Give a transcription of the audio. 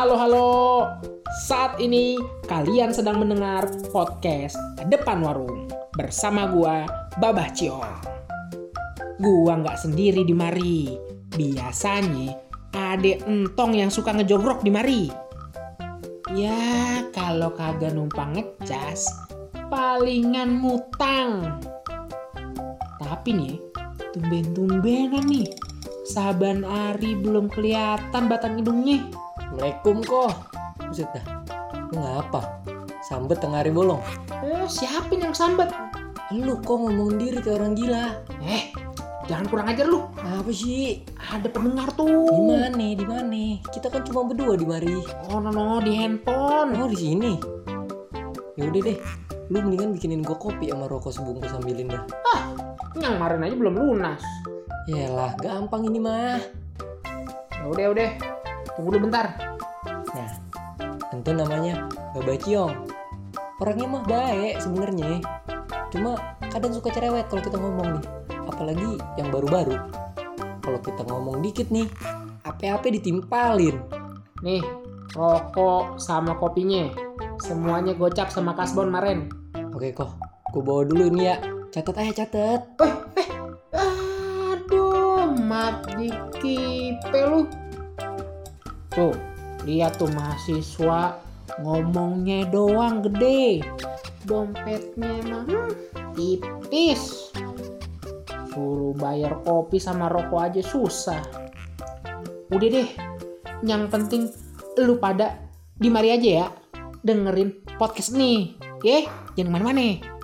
Halo halo, saat ini kalian sedang mendengar podcast Depan Warung bersama gua Babah Ciong. Gua nggak sendiri di mari, biasanya ada entong yang suka ngejogrok di mari. Ya kalau kagak numpang ngecas, palingan ngutang. Tapi nih, tumben-tumbenan nih, saban Ari belum kelihatan batang hidungnya. Assalamualaikum kok. Buset dah. Lu ngapa? Sambet tengah hari bolong. Eh, siapa yang sambat? Lu kok ngomong diri kayak orang gila. Eh, jangan kurang ajar lu. Apa sih? Ada pendengar tuh. Di mana? Di mana? Kita kan cuma berdua di mari. Oh, no, no, di handphone. Oh, di sini. Ya udah deh. Lu mendingan bikinin gua kopi sama rokok sebungkus sambilin dah. Yang kemarin aja belum lunas. Yalah, gampang ini mah. Ya udah, ya udah. Tunggu dulu bentar. Nah, tentu namanya Baba Ciong. Orangnya mah baik sebenarnya. Cuma kadang suka cerewet kalau kita ngomong nih. Apalagi yang baru-baru. Kalau kita ngomong dikit nih, apa-apa ditimpalin. Nih, rokok sama kopinya. Semuanya gocap sama kasbon maren. Oke kok, gue bawa dulu nih ya. Catat aja catat. Aduh, mat dikipe lu. Tuh, lihat tuh mahasiswa ngomongnya doang gede. Dompetnya emang hmm, tipis. Suruh bayar kopi sama rokok aja susah. Udah deh, yang penting lu pada di mari aja ya dengerin podcast nih. Ya, jangan mana-mana.